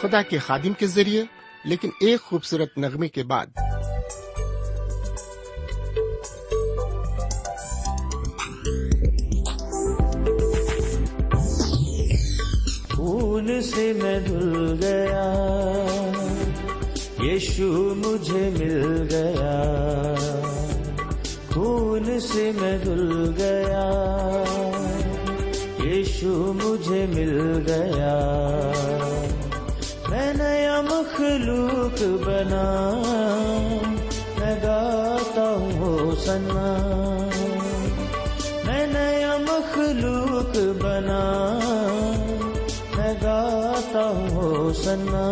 خدا کے خادم کے ذریعے، لیکن ایک خوبصورت نغمے کے بعد۔ خون سے میں دھل گیا، یشو مجھے مل گیا۔ خون سے میں دھل گیا، یشو مجھے مل گیا۔ میں مخلوق بنا۔ میں گاتا ہوں سنا میں نیا مخلوق بنا۔ میں گاتا ہوں سنا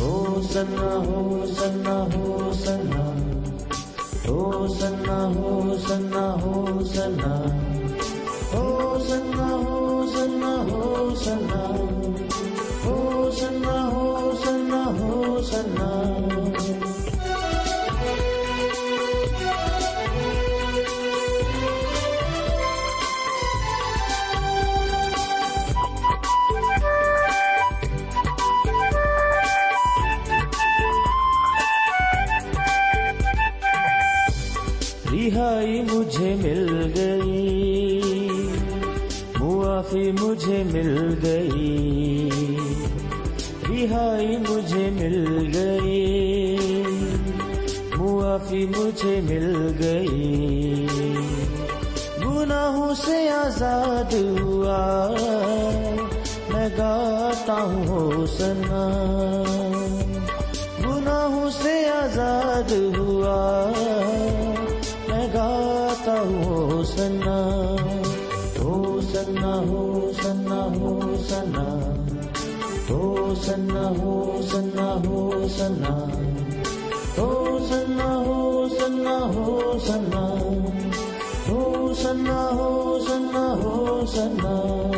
ہو سنا ہو سنا ہو سنا ہو سنا ہو سنا ہو سنا ہو سنا ہو سنا ہو سنا سنا ہو سنا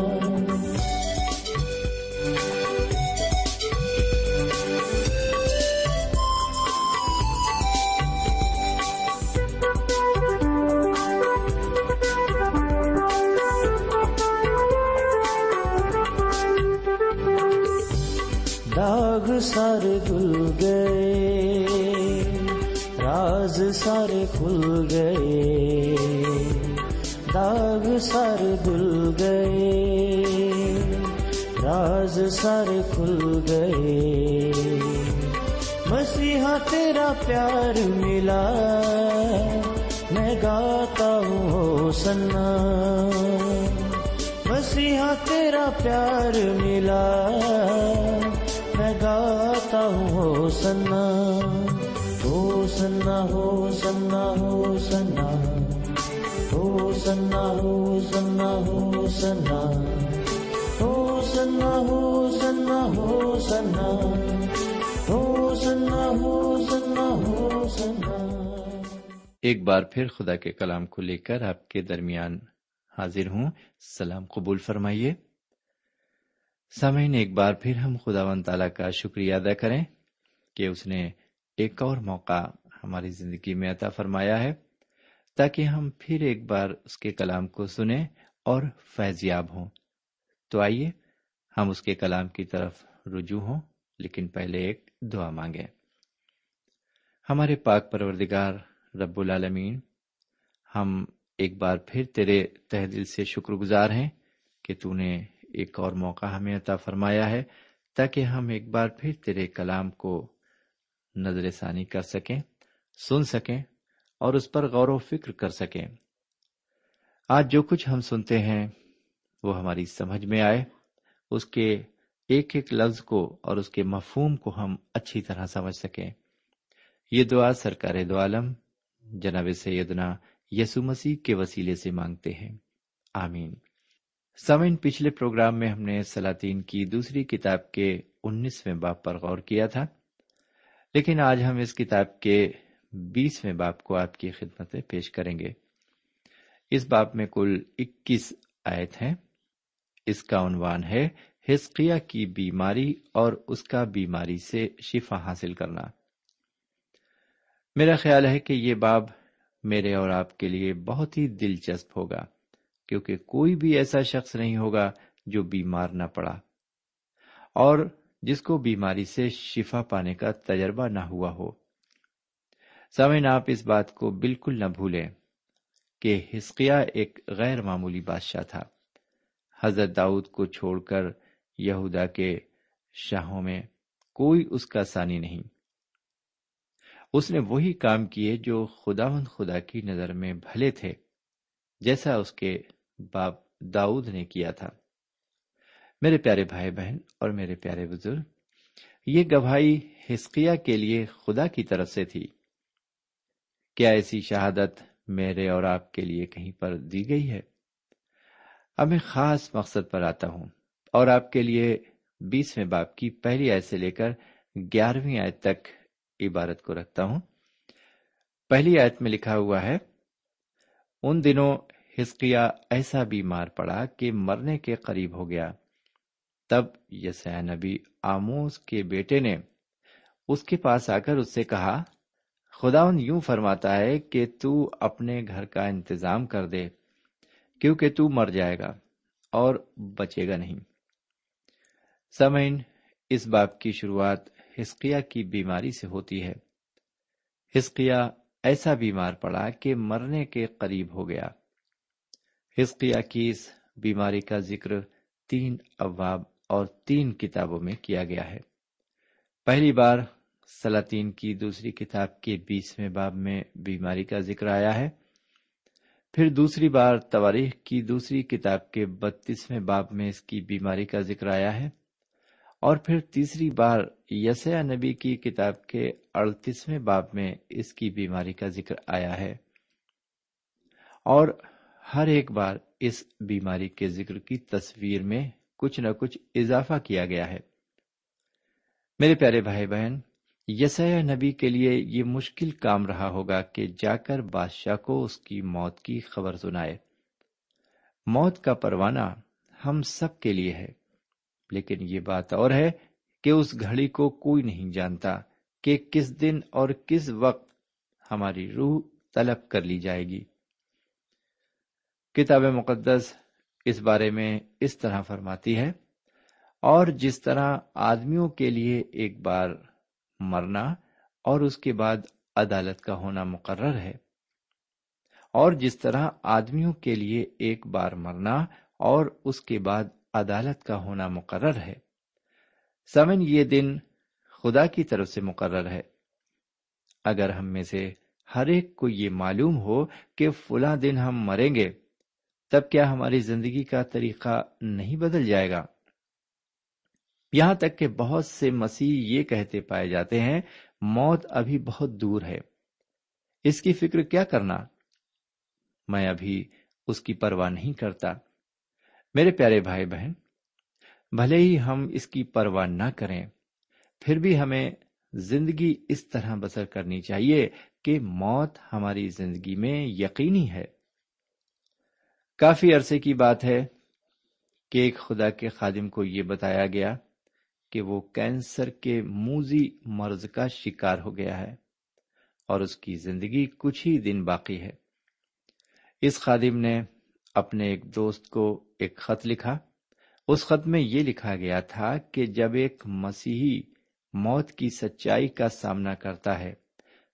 داغ سارے گئے، راز سارے کھل گئے۔ مسیحا تیرا پیار ملا، میں گاتا ہوں سنا۔ مسیحا تیرا پیار ملا، میں گاتا ہوں سنا۔ ہو سنا ہو سنا ہو سنا۔ ہو سنا ہو سنا ہو سنا۔ ہو سنا ہو سنا ہو سنا۔ ہو سنا ہو سنا ہو سنا۔ ایک بار پھر خدا کے کلام کو لے کر آپ کے درمیان حاضر ہوں۔ سلام قبول فرمائیے۔ سامعین، ایک بار پھر ہم خدا و تعالیٰ کا شکریہ ادا کریں کہ اس نے ایک اور موقع ہماری زندگی میں عطا فرمایا ہے۔ تاکہ ہم پھر ایک بار اس کے کلام کو سنیں اور فیضیاب ہوں۔ تو آئیے، ہم اس کے کلام کی طرف رجوع ہوں، لیکن پہلے ایک دعا مانگیں۔ ہمارے پاک پروردگار رب العالمین، ہم ایک بار پھر تیرے تہ دل سے شکر گزار ہیں کہ تو نے ایک اور موقع ہمیں عطا فرمایا ہے، تاکہ ہم ایک بار پھر تیرے کلام کو نظر ثانی کر سکیں، سن سکیں اور اس پر غور و فکر کر سکیں۔ آج جو کچھ ہم سنتے ہیں، وہ ہماری سمجھ میں آئے۔ اس کے ایک ایک لفظ کو اور اس کے مفہوم کو ہم اچھی طرح سمجھ سکیں۔ یہ دعا سرکار دو عالم، جناب سیدنا یسو مسیح کے وسیلے سے مانگتے ہیں۔ آمین۔ سمن پچھلے پروگرام میں ہم نے سلاطین کی دوسری کتاب کے انیسویں باپ پر غور کیا تھا، لیکن آج ہم اس کتاب کے بیسویں باپ کو آپ کی خدمت میں پیش کریں گے۔ اس باپ میں کل اکیس آیت ہیں۔ اس کا عنوان ہے ہسقیہ کی بیماری اور اس کا بیماری سے شفا حاصل کرنا۔ میرا خیال ہے کہ یہ باب میرے اور آپ کے لیے بہت ہی دلچسپ ہوگا، کیونکہ کوئی بھی ایسا شخص نہیں ہوگا جو بیمار نہ پڑا اور جس کو بیماری سے شفا پانے کا تجربہ نہ ہوا ہو۔ سمن آپ اس بات کو بالکل نہ بھولیں کہ ہسقیہ ایک غیر معمولی بادشاہ تھا۔ حضرت داؤد کو چھوڑ کر یہودا کے شاہوں میں کوئی اس کا ثانی نہیں۔ اس نے وہی کام کیے جو خدا مند خدا کی نظر میں بھلے تھے، جیسا اس کے باپ داؤد نے کیا تھا۔ میرے پیارے بھائی بہن اور میرے پیارے بزرگ، یہ گواہی ہسکیا کے لیے خدا کی طرف سے تھی۔ کیا ایسی شہادت میرے اور آپ کے لیے کہیں پر دی گئی ہے؟ اب میں خاص مقصد پر آتا ہوں اور آپ کے لیے بیسویں باپ کی پہلی آیت سے لے کر گیارہویں آیت تک عبارت کو رکھتا ہوں۔ پہلی آیت میں لکھا ہوا ہے، ان دنوں ہسکیا ایسا بیمار پڑا کہ مرنے کے قریب ہو گیا۔ تب یس نبی آموز کے بیٹے نے اس کے پاس آ کر اس سے کہا خدا یوں فرماتا ہے کہ تو اپنے گھر کا انتظام کر دے، کیونکہ تو مر جائے گا اور بچے گا نہیں۔ سمعین اس باپ کی شروعات ہسکیا کی بیماری سے ہوتی ہے۔ ہسکیا ایسا بیمار پڑا کہ مرنے کے قریب ہو گیا۔ ہسکیا کی اس بیماری کا ذکر تین ابواب اور تین کتابوں میں کیا گیا ہے۔ پہلی بار سلاطین کی دوسری کتاب کے بیسویں باب میں بیماری کا ذکر آیا ہے۔ پھر دوسری بار تواریخ کی دوسری کتاب کے بتیسویں باب میں اس کی بیماری کا ذکر آیا ہے۔ اور پھر تیسری بار یسیا نبی کی کتاب کے اڑتیسویں باب میں اس کی بیماری کا ذکر آیا ہے۔ اور ہر ایک بار اس بیماری کے ذکر کی تصویر میں کچھ نہ کچھ اضافہ کیا گیا ہے۔ میرے پیارے بھائی بہن یسیا نبی کے لیے یہ مشکل کام رہا ہوگا کہ جا کر بادشاہ کو اس کی موت کی خبر سنائے۔ موت کا پروانہ ہم سب کے لیے ہے، لیکن یہ بات اور ہے کہ اس گھڑی کو کوئی نہیں جانتا کہ کس دن اور کس وقت ہماری روح طلب کر لی جائے گی۔ کتاب مقدس اس بارے میں اس طرح فرماتی ہے، اور جس طرح آدمیوں کے لیے ایک بار مرنا اور اس کے بعد عدالت کا ہونا مقرر ہے۔ اور جس طرح آدمیوں کے لیے ایک بار مرنا اور اس کے بعد عدالت کا ہونا مقرر ہے۔ سمن یہ دن خدا کی طرف سے مقرر ہے۔ اگر ہم میں سے ہر ایک کو یہ معلوم ہو کہ فلاں دن ہم مریں گے، تب کیا ہماری زندگی کا طریقہ نہیں بدل جائے گا؟ یہاں تک کہ بہت سے مسیح یہ کہتے پائے جاتے ہیں، موت ابھی بہت دور ہے۔ اس کی فکر کیا کرنا؟ میں ابھی اس کی پرواہ نہیں کرتا۔ میرے پیارے بھائی بہن، بھلے ہی ہم اس کی پرواہ نہ کریں، پھر بھی ہمیں زندگی اس طرح بسر کرنی چاہیے کہ موت ہماری زندگی میں یقینی ہے۔ کافی عرصے کی بات ہے کہ ایک خدا کے خادم کو یہ بتایا گیا کہ وہ کینسر کے موزی مرض کا شکار ہو گیا ہے اور اس کی زندگی کچھ ہی دن باقی ہے۔ اس خادم نے اپنے ایک دوست کو ایک خط لکھا۔ اس خط میں یہ لکھا گیا تھا کہ جب ایک مسیحی موت کی سچائی کا سامنا کرتا ہے،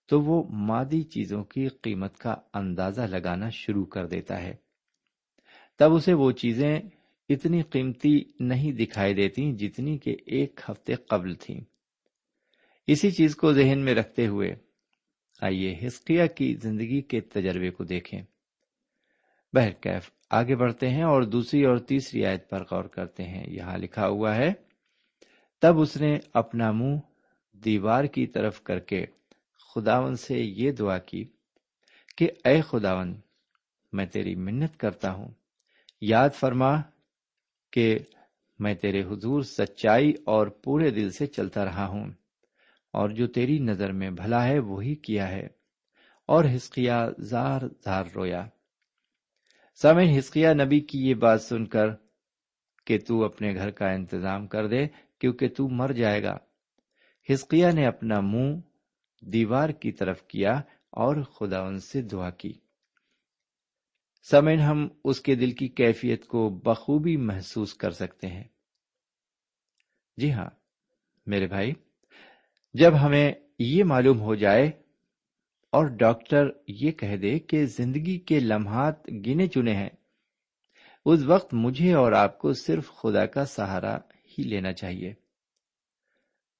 تو وہ مادی چیزوں کی قیمت کا اندازہ لگانا شروع کر دیتا ہے۔ تب اسے وہ چیزیں اتنی قیمتی نہیں دکھائی دیتی جتنی کہ ایک ہفتے قبل تھیں اسی چیز کو ذہن میں رکھتے ہوئے آئیے ہسکیا کی زندگی کے تجربے کو دیکھیں۔ بہرکیف، آگے بڑھتے ہیں اور دوسری اور تیسری آیت پر غور کرتے ہیں۔ یہاں لکھا ہوا ہے، تب اس نے اپنا منہ دیوار کی طرف کر کے خداون سے یہ دعا کی کہ اے خداون، میں تیری منت کرتا ہوں۔ یاد فرما کہ میں تیرے حضور سچائی اور پورے دل سے چلتا رہا ہوں، اور جو تیری نظر میں بھلا ہے وہی کیا ہے۔ اور ہسکیا زار زار رویا۔ سامن ہسکیا نبی کی یہ بات سن کر کہ تو اپنے گھر کا انتظام کر دے، کیونکہ تو مر جائے گا۔ ہسکیا نے اپنا منہ دیوار کی طرف کیا اور خدا ان سے دعا کی۔ سمن ہم اس کے دل کی کیفیت کو بخوبی محسوس کر سکتے ہیں۔ جی ہاں میرے بھائی، جب ہمیں یہ معلوم ہو جائے اور ڈاکٹر یہ کہہ دے کہ زندگی کے لمحات گنے چنے ہیں، اس وقت مجھے اور آپ کو صرف خدا کا سہارا ہی لینا چاہیے۔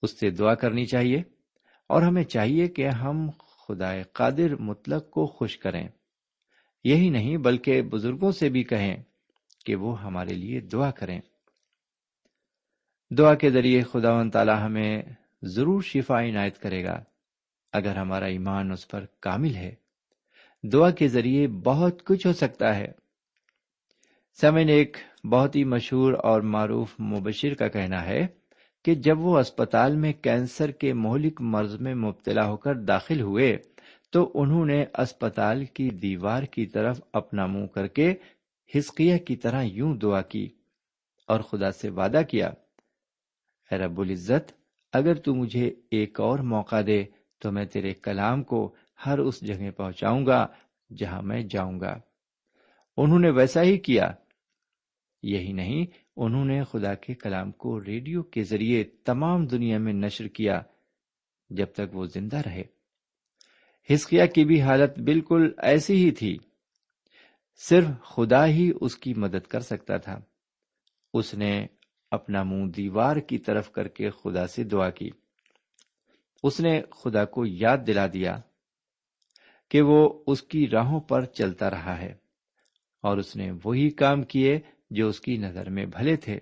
اس سے دعا کرنی چاہیے اور ہمیں چاہیے کہ ہم خدا قادر مطلق کو خوش کریں۔ یہی نہیں بلکہ بزرگوں سے بھی کہیں کہ وہ ہمارے لیے دعا کریں۔ دعا کے ذریعے خدا و تعالی ہمیں ضرور شفا عنایت کرے گا اگر ہمارا ایمان اس پر کامل ہے۔ دعا کے ذریعے بہت کچھ ہو سکتا ہے۔ سمن ایک بہت ہی مشہور اور معروف مبشر کا کہنا ہے کہ جب وہ اسپتال میں کینسر کے مہلک مرض میں مبتلا ہو کر داخل ہوئے تو انہوں نے اسپتال کی دیوار کی طرف اپنا منہ کر کے ہسکیا کی طرح یوں دعا کی اور خدا سے وعدہ کیا، اے رب العزت، اگر تو مجھے ایک اور موقع دے تو میں تیرے کلام کو ہر اس جگہ پہنچاؤں گا جہاں میں جاؤں گا۔ انہوں نے ویسا ہی کیا۔ یہی نہیں، انہوں نے خدا کے کلام کو ریڈیو کے ذریعے تمام دنیا میں نشر کیا جب تک وہ زندہ رہے۔ ہسکیا کی بھی حالت بالکل ایسی ہی تھی۔ صرف خدا ہی اس کی مدد کر سکتا تھا۔ اس نے اپنا منہ دیوار کی طرف کر کے خدا سے دعا کی۔ اس نے خدا کو یاد دلا دیا کہ وہ اس کی راہوں پر چلتا رہا ہے اور اس نے وہی کام کیے جو اس کی نظر میں بھلے تھے۔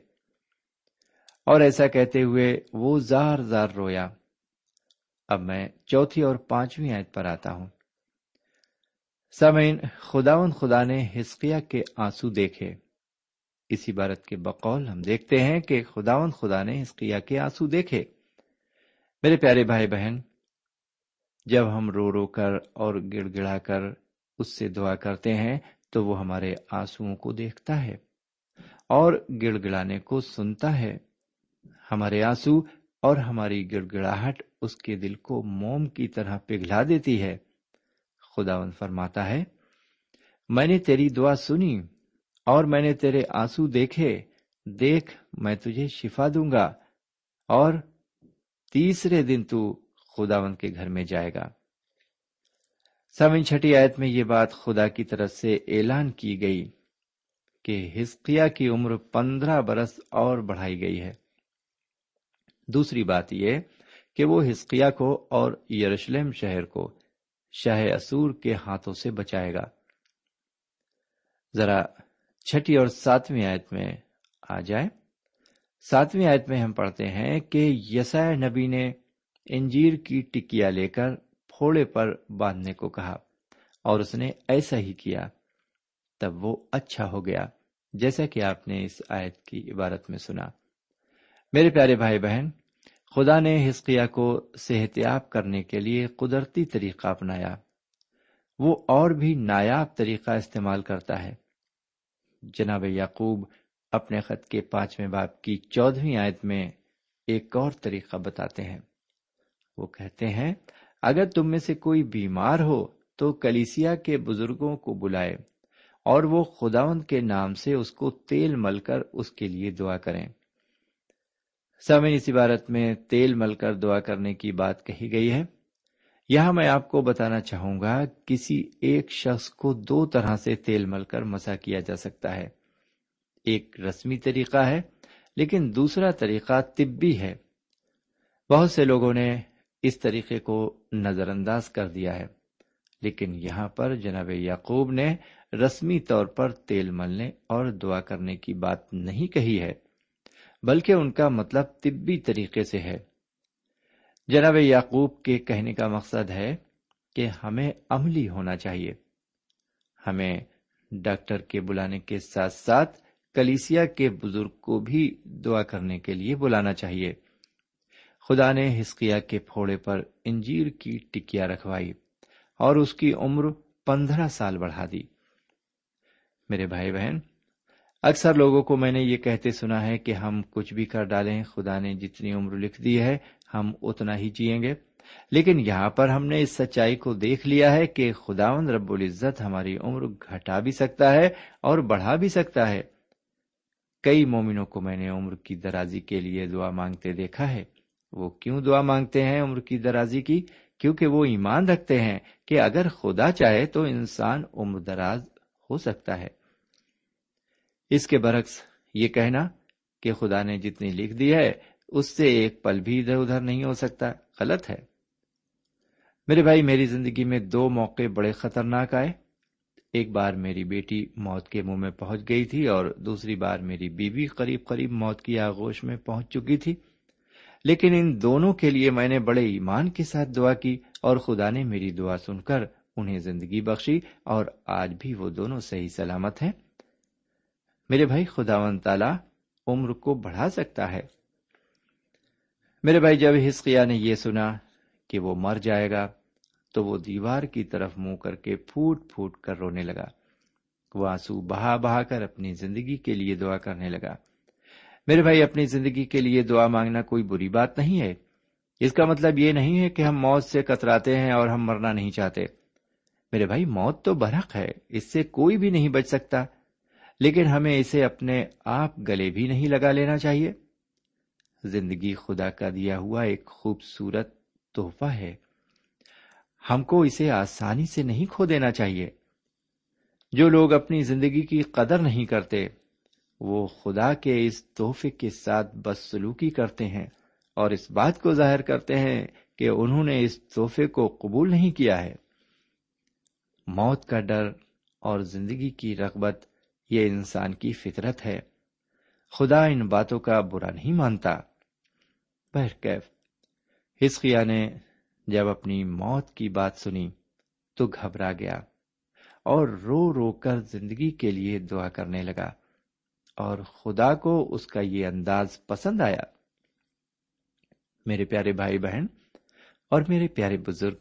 اور ایسا کہتے ہوئے وہ زار زار رویا۔ اب میں چوتھی اور پانچویں آیت پر آتا ہوں۔ سمین خداون خدا نے ہسکیا کے آنسو دیکھے۔ اسی بارت کے بقول ہم دیکھتے ہیں کہ خداون خدا نے ہسکیا کے آنسو دیکھے۔ میرے پیارے بھائی بہن، جب ہم رو رو کر اور گڑ گڑا کر اس سے دعا کرتے ہیں تو وہ ہمارے آنسو کو دیکھتا ہے اور گڑ گڑانے کو سنتا ہے۔ ہمارے آنسو اور ہماری گڑ گڑاہٹ اس کے دل کو موم کی طرح پگھلا دیتی ہے۔ خدا فرماتا ہے، میں نے تیری دعا سنی اور میں نے تیرے آنسو دیکھے، دیکھ میں تجھے شفا دوں گا اور تیسرے دن تو خداون کے گھر میں جائے گا۔ سمن چھٹی آیت میں یہ بات خدا کی طرف سے اعلان کی گئی کہ ہسکیا کی عمر پندرہ برس اور بڑھائی گئی ہے۔ دوسری بات یہ کہ وہ ہسکیا کو اور یروشلم شہر کو شاہ اسور کے ہاتھوں سے بچائے گا۔ ذرا چھٹی اور ساتویں آیت میں آ جائے ساتویں آیت میں ہم پڑھتے ہیں کہ یسا نبی نے انجیر کی ٹکیا لے کر پھوڑے پر باندھنے کو کہا اور اس نے ایسا ہی کیا۔ تب وہ اچھا ہو گیا، جیسا کہ آپ نے اس آیت کی عبارت میں سنا۔ میرے پیارے بھائی بہن خدا نے ہسکیا کو صحت یاب کرنے کے لیے قدرتی طریقہ اپنایا۔ وہ اور بھی نایاب طریقہ استعمال کرتا ہے۔ جناب یعقوب اپنے خط کے پانچویں باپ کی چودہویں آیت میں ایک اور طریقہ بتاتے ہیں۔ وہ کہتے ہیں، اگر تم میں سے کوئی بیمار ہو تو کلیسیا کے بزرگوں کو بلائے اور وہ خداون کے نام سے اس کو تیل مل کر اس کے لیے دعا کریں۔ سمن اس عبارت میں تیل مل کر دعا کرنے کی بات کہی گئی ہے۔ یہاں میں آپ کو بتانا چاہوں گا، کسی ایک شخص کو دو طرح سے تیل مل کر مسا کیا جا سکتا ہے۔ ایک رسمی طریقہ ہے، لیکن دوسرا طریقہ طبی ہے۔ بہت سے لوگوں نے اس طریقے کو نظر انداز کر دیا ہے۔ لیکن یہاں پر جناب یعقوب نے رسمی طور پر تیل ملنے اور دعا کرنے کی بات نہیں کہی ہے۔ بلکہ ان کا مطلب طبی طریقے سے ہے۔ جناب یعقوب کے کہنے کا مقصد ہے کہ ہمیں عملی ہونا چاہیے۔ ہمیں ڈاکٹر کے بلانے کے ساتھ ساتھ کلیسیا کے بزرگ کو بھی دعا کرنے کے لیے بلانا چاہیے۔ خدا نے ہسکیا کے پھوڑے پر انجیر کی ٹکیا رکھوائی اور اس کی عمر پندرہ سال بڑھا دی۔ میرے بھائی بہن اکثر لوگوں کو میں نے یہ کہتے سنا ہے کہ ہم کچھ بھی کر ڈالیں، خدا نے جتنی عمر لکھ دی ہے، ہم اتنا ہی جیئیں گے۔ لیکن یہاں پر ہم نے اس سچائی کو دیکھ لیا ہے کہ خداوند رب العزت ہماری عمر گھٹا بھی سکتا ہے اور بڑھا بھی سکتا ہے۔ کئی مومنوں کو میں نے عمر کی درازی کے لیے دعا مانگتے دیکھا ہے۔ وہ کیوں دعا مانگتے ہیں عمر کی درازی کی؟ کیونکہ وہ ایمان رکھتے ہیں کہ اگر خدا چاہے تو انسان عمر دراز ہو سکتا ہے۔ اس کے برعکس یہ کہنا کہ خدا نے جتنی لکھ دی ہے، اس سے ایک پل بھی ادھر ادھر نہیں ہو سکتا۔ غلط ہے۔ میرے بھائی، میری زندگی میں دو موقع بڑے خطرناک آئے۔ ایک بار میری بیٹی موت کے منہ میں پہنچ گئی تھی اور دوسری بار میری بیوی قریب قریب موت کی آغوش میں پہنچ چکی تھی۔ لیکن ان دونوں کے لیے میں نے بڑے ایمان کے ساتھ دعا کی اور خدا نے میری دعا سن کر انہیں زندگی بخشی اور آج بھی وہ دونوں صحیح سلامت ہیں۔ میرے بھائی خدا و تعالی عمر کو بڑھا سکتا ہے۔ میرے بھائی، جب ہسکیا نے یہ سنا کہ وہ مر جائے گا، تو وہ دیوار کی طرف منہ کر کے پھوٹ پھوٹ کر رونے لگا۔ وہ آنسو بہا بہا کر اپنی زندگی کے لیے دعا کرنے لگا۔ میرے بھائی، اپنی زندگی کے لیے دعا مانگنا کوئی بری بات نہیں ہے۔ اس کا مطلب یہ نہیں ہے کہ ہم موت سے کتراتے ہیں اور ہم مرنا نہیں چاہتے۔ میرے بھائی، موت تو برحق ہے، اس سے کوئی بھی نہیں بچ سکتا۔ لیکن ہمیں اسے اپنے آپ گلے بھی نہیں لگا لینا چاہیے۔ زندگی خدا کا دیا ہوا ایک خوبصورت تحفہ ہے۔ ہم کو اسے آسانی سے نہیں کھو دینا چاہیے۔ جو لوگ اپنی زندگی کی قدر نہیں کرتے، وہ خدا کے اس تحفے کے ساتھ بس سلوکی کرتے ہیں اور اس بات کو ظاہر کرتے ہیں کہ انہوں نے اس تحفے کو قبول نہیں کیا ہے۔ موت کا ڈر اور زندگی کی رغبت یہ انسان کی فطرت ہے۔ خدا ان باتوں کا برا نہیں مانتا۔ بہرکیف ہسکیا نے جب اپنی موت کی بات سنی تو گھبرا گیا اور رو رو کر زندگی کے لیے دعا کرنے لگا اور خدا کو اس کا یہ انداز پسند آیا۔ میرے پیارے بھائی بہن اور میرے پیارے بزرگ،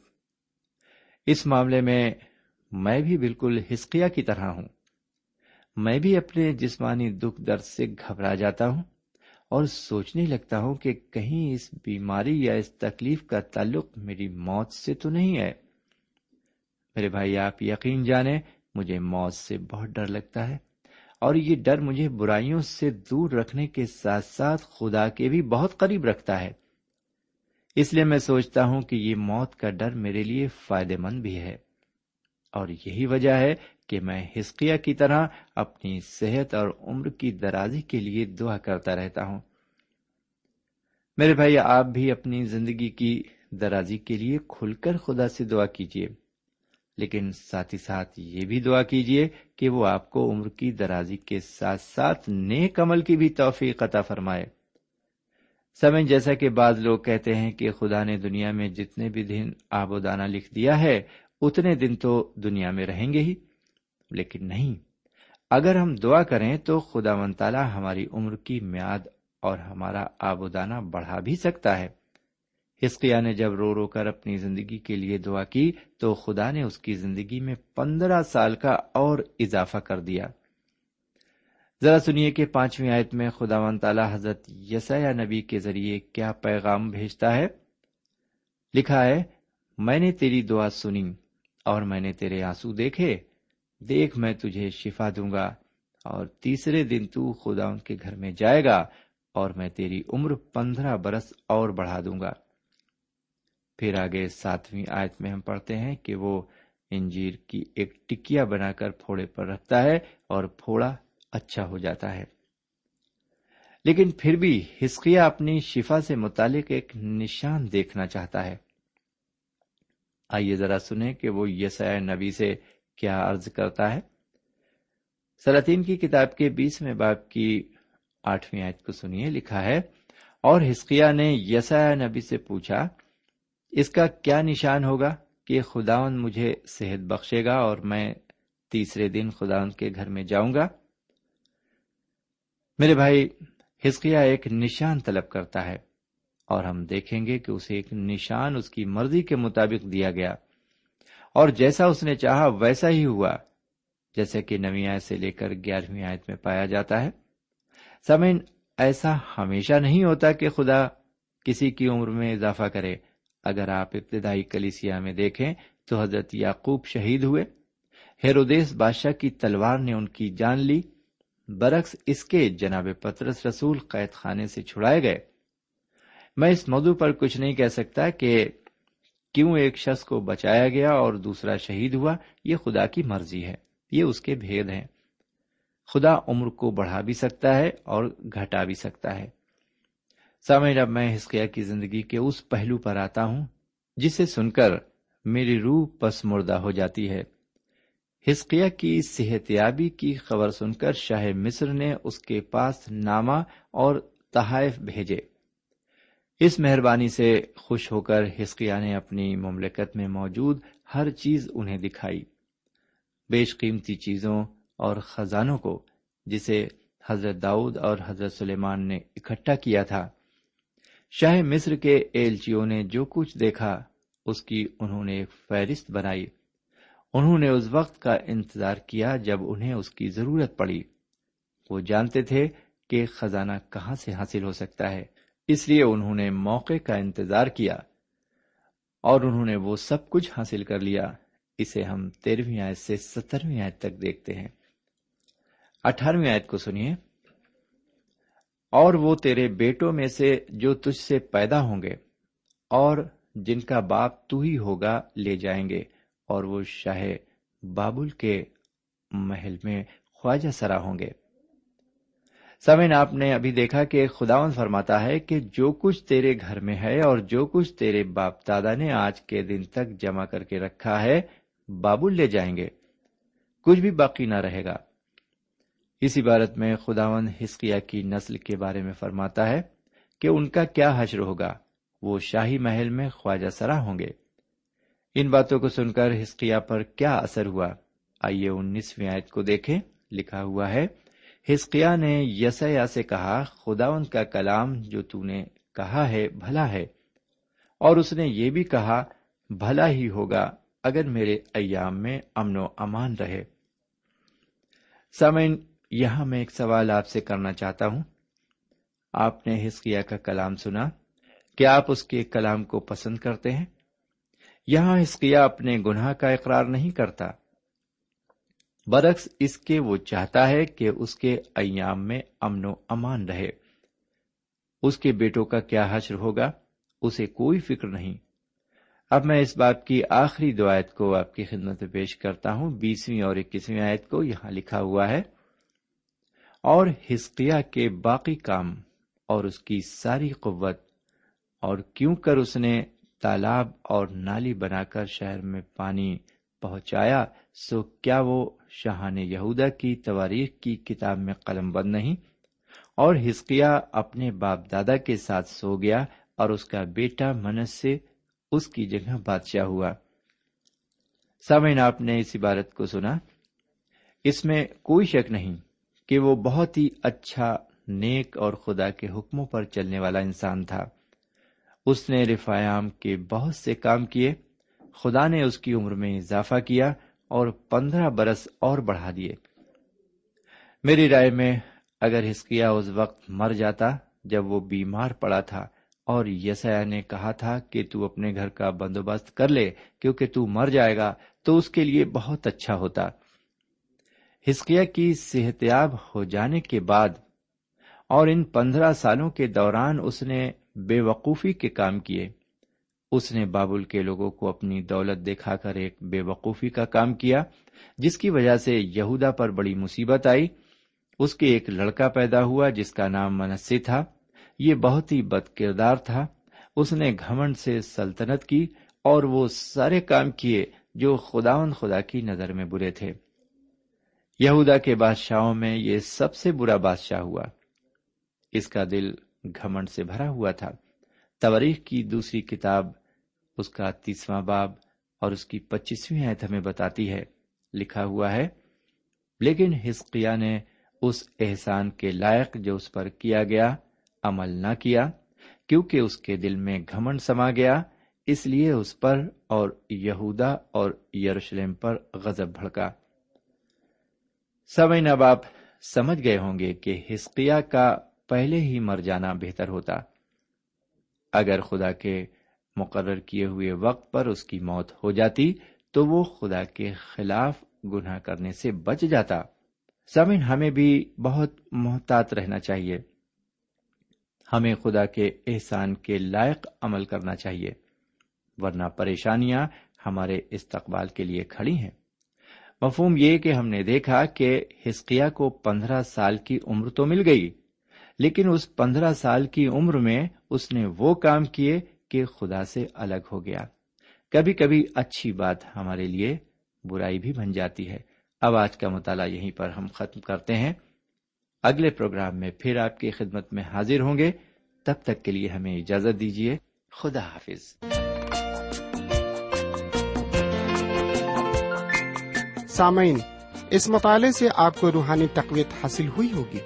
اس معاملے میں میں بھی بالکل ہسکیا کی طرح ہوں۔ میں بھی اپنے جسمانی دکھ درد سے گھبرا جاتا ہوں اور سوچنے لگتا ہوں کہ کہیں اس بیماری یا اس تکلیف کا تعلق میری موت سے تو نہیں ہے۔ میرے بھائی، آپ یقین جانے مجھے موت سے بہت ڈر لگتا ہے اور یہ ڈر مجھے برائیوں سے دور رکھنے کے ساتھ ساتھ خدا کے بھی بہت قریب رکھتا ہے۔ اس لیے میں سوچتا ہوں کہ یہ موت کا ڈر میرے لیے فائدے مند بھی ہے۔ اور یہی وجہ ہے کہ میں ہسکیا کی طرح اپنی صحت اور عمر کی درازی کے لیے دعا کرتا رہتا ہوں۔ میرے بھائی، آپ بھی اپنی زندگی کی درازی کے لیے کھل کر خدا سے دعا کیجیے لیکن ساتھ ہی ساتھ یہ بھی دعا کیجیے کہ وہ آپ کو عمر کی درازی کے ساتھ ساتھ نیک عمل کی بھی توفیق عطا فرمائے۔ سمجھ، جیسا کہ بعض لوگ کہتے ہیں کہ خدا نے دنیا میں جتنے بھی دن آب و دانا لکھ دیا ہے اتنے دن تو دنیا میں رہیں گے ہی۔ لیکن نہیں، اگر ہم دعا کریں تو خدا من تعالی ہماری عمر کی میاد اور ہمارا آب و دانا بڑھا بھی سکتا ہے۔ ہسکیا نے جب رو رو کر اپنی زندگی کے لیے دعا کی تو خدا نے اس کی زندگی میں پندرہ سال کا اور اضافہ کر دیا۔ ذرا سنیے کہ پانچویں آیت میں خدا و تعالی حضرت یسیا نبی کے ذریعے کیا پیغام بھیجتا ہے۔ لکھا ہے، میں نے تیری دعا سنی۔ اور میں نے تیرے آنسو دیکھے، دیکھ میں تجھے شفا دوں گا، اور تیسرے دن تو خدا ان کے گھر میں جائے گا، اور میں تیری عمر پندرہ برس اور بڑھا دوں گا۔ پھر آگے ساتویں آیت میں ہم پڑھتے ہیں کہ وہ انجیر کی ایک ٹکیا بنا کر پھوڑے پر رکھتا ہے اور پھوڑا اچھا ہو جاتا ہے۔ لیکن پھر بھی ہسکیا اپنی شفا سے متعلق ایک نشان دیکھنا چاہتا ہے۔ آئیے ذرا سنیں کہ وہ یسیا نبی سے کیا عرض کرتا ہے۔ سلاطین کی کتاب کے بیسویں باپ کی آٹھویں آیت کو سنیے، لکھا ہے، اور ہسکیا نے یسیا نبی سے پوچھا، اس کا کیا نشان ہوگا کہ خداون مجھے صحت بخشے گا اور میں تیسرے دن خداون کے گھر میں جاؤں گا؟ میرے بھائی ہسکیا ایک نشان طلب کرتا ہے۔ اور ہم دیکھیں گے کہ اسے ایک نشان اس کی مرضی کے مطابق دیا گیا۔ اور جیسا اس نے چاہا ویسا ہی ہوا، جیسے کہ نوی آیت سے لے کر گیارہویں آیت میں پایا جاتا ہے۔ سمین ایسا ہمیشہ نہیں ہوتا کہ خدا کسی کی عمر میں اضافہ کرے۔ اگر آپ ابتدائی کلیسیا میں دیکھیں تو حضرت یعقوب شہید ہوئے۔ ہیرودیس بادشاہ کی تلوار نے ان کی جان لی۔ برعکس اس کے جناب پترس رسول قید خانے سے چھڑائے گئے۔ میں اس موضوع پر کچھ نہیں کہہ سکتا کہ کیوں ایک شخص کو بچایا گیا اور دوسرا شہید ہوا، یہ خدا کی مرضی ہے، یہ اس کے بھید ہیں۔ خدا عمر کو بڑھا بھی سکتا ہے اور گھٹا بھی سکتا ہے۔ سامعین، اب میں ہسکیا کی زندگی کے اس پہلو پر آتا ہوں، جسے سن کر میری روح پس مردہ ہو جاتی ہے۔ ہسکیا کی صحت یابی کی خبر سن کر شاہ مصر نے اس کے پاس نامہ اور تحائف بھیجے۔ اس مہربانی سے خوش ہو کر ہسکیا نے اپنی مملکت میں موجود ہر چیز انہیں دکھائی۔ بیش قیمتی چیزوں اور خزانوں کو جسے حضرت داؤد اور حضرت سلیمان نے اکٹھا کیا تھا۔ شاہ مصر کے ایلچیوں نے جو کچھ دیکھا، اس کی انہوں نے ایک فہرست بنائی۔ انہوں نے اس وقت کا انتظار کیا جب انہیں اس کی ضرورت پڑی۔ وہ جانتے تھے کہ خزانہ کہاں سے حاصل ہو سکتا ہے۔ اس لیے انہوں نے موقع کا انتظار کیا اور انہوں نے وہ سب کچھ حاصل کر لیا۔ اسے ہم تیرہویں آیت سے سترویں آیت تک دیکھتے ہیں۔ اٹھارہویں آیت کو سنیے۔ اور وہ تیرے بیٹوں میں سے جو تجھ سے پیدا ہوں گے اور جن کا باپ تو ہی ہوگا لے جائیں گے اور وہ شاہ بابل کے محل میں خواجہ سرا ہوں گے۔ سمین آپ نے ابھی دیکھا کہ خداون فرماتا ہے کہ جو کچھ تیرے گھر میں ہے اور جو کچھ تیرے باپ دادا نے آج کے دن تک جمع کر کے رکھا ہے، بابل لے جائیں گے۔ کچھ بھی باقی نہ رہے گا۔ اس عبارت میں خداون ہسکیا کی نسل کے بارے میں فرماتا ہے کہ ان کا کیا حشر ہوگا۔ وہ شاہی محل میں خواجہ سرا ہوں گے۔ ان باتوں کو سن کر ہسکیا پر کیا اثر ہوا؟ آئیے انیسویں آیت کو دیکھیں۔ لکھا ہوا ہے ہسکیا نے یسیا سے کہا خداون کا کلام جو تو نے کہا ہے بھلا ہے. اور اس نے یہ بھی کہا، بھلا ہی ہوگا اگر میرے ایام میں امن و امان رہے. سمین یہاں میں ایک سوال آپ سے کرنا چاہتا ہوں۔ آپ نے ہسکیا کا کلام سنا، کیا آپ اس کے کلام کو پسند کرتے ہیں؟ یہاں ہسکیا اپنے گناہ کا اقرار نہیں کرتا۔ برعکس، اس کے وہ چاہتا ہے کہ اس کے ایام میں امن و امان رہے۔ اس کے بیٹوں کا کیا حشر ہوگا؟ اسے کوئی فکر نہیں۔ اب میں اس بات کی آخری دو آیت کو آپ کی خدمت میں پیش کرتا ہوں۔ بیسویں اور اکیسویں آیت کو یہاں لکھا ہوا ہے۔ اور ہسکیا کے باقی کام اور اس کی ساری قوت، اور کیوں کر اس نے تالاب اور نالی بنا کر شہر میں پانی پہنچایا؟ سو کیا وہ شاہان یہودا کی تواریخ کی کتاب میں قلم بند نہیں؟ اور ہسکیا اپنے باپ دادا کے ساتھ سو گیا اور اس کا بیٹا منس سے اس کی جگہ بادشاہ ہوا۔ سامعین، آپ نے اس عبارت کو سنا۔ اس میں کوئی شک نہیں کہ وہ بہت ہی اچھا نیک اور خدا کے حکموں پر چلنے والا انسان تھا۔ اس نے رفایام کے بہت سے کام کیے۔ خدا نے اس کی عمر میں اضافہ کیا۔ اور پندرہ برس اور بڑھا دیے۔ میری رائے میں اگر ہسکیا اس وقت مر جاتا جب وہ بیمار پڑا تھا اور یسیا نے کہا تھا کہ تو اپنے گھر کا بندوبست کر لے کیونکہ تو مر جائے گا، تو اس کے لیے بہت اچھا ہوتا۔ ہسکیا کی صحت یاب ہو جانے کے بعد اور ان پندرہ سالوں کے دوران اس نے بے وقوفی کے کام کیے۔ اس نے بابل کے لوگوں کو اپنی دولت دکھا کر ایک بے وقوفی کا کام کیا، جس کی وجہ سے یہودا پر بڑی مصیبت آئی۔ اس کے ایک لڑکا پیدا ہوا جس کا نام منسی تھا۔ یہ بہت ہی بد کردار تھا۔ اس نے گھمنڈ سے سلطنت کی اور وہ سارے کام کیے جو خداون خدا کی نظر میں برے تھے۔ یہودا کے بادشاہوں میں یہ سب سے برا بادشاہ ہوا۔ اس کا دل گھمنڈ سے بھرا ہوا تھا۔ تواریخ کی دوسری کتاب اس کا تیسواں باب اور اس کی پچیسویں آیت ہمیں بتاتی ہے۔ لکھا ہوا ہے، لیکن ہسقیا نے اس احسان کے لائق جو اس پر کیا گیا، عمل نہ کیا، کیونکہ اس کے دل میں گھمنڈ سما گیا، اس لیے اس پر اور یہودا اور یروشلم پر غزب بھڑکا۔ سمے اب آپ سمجھ گئے ہوں گے کہ ہسکیا کا پہلے ہی مر جانا بہتر ہوتا۔ اگر خدا کے مقرر کیے ہوئے وقت پر اس کی موت ہو جاتی تو وہ خدا کے خلاف گناہ کرنے سے بچ جاتا۔ سمن ہمیں بھی بہت محتاط رہنا چاہیے۔ ہمیں خدا کے احسان کے لائق عمل کرنا چاہیے۔ ورنہ پریشانیاں ہمارے استقبال کے لیے کھڑی ہیں۔ مفہوم یہ کہ ہم نے دیکھا کہ ہسکیا کو پندرہ سال کی عمر تو مل گئی، لیکن اس پندرہ سال کی عمر میں اس نے وہ کام کیے کہ خدا سے الگ ہو گیا۔ کبھی کبھی اچھی بات ہمارے لیے برائی بھی بن جاتی ہے۔ اب آج کا مطالعہ یہیں پر ہم ختم کرتے ہیں۔ اگلے پروگرام میں پھر آپ کی خدمت میں حاضر ہوں گے۔ تب تک کے لیے ہمیں اجازت دیجیے۔ خدا حافظ۔ سامعین، اس مطالعے سے آپ کو روحانی تقویت حاصل ہوئی ہوگی۔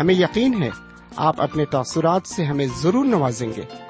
ہمیں یقین ہے، آپ اپنے تاثرات سے ہمیں ضرور نوازیں گے۔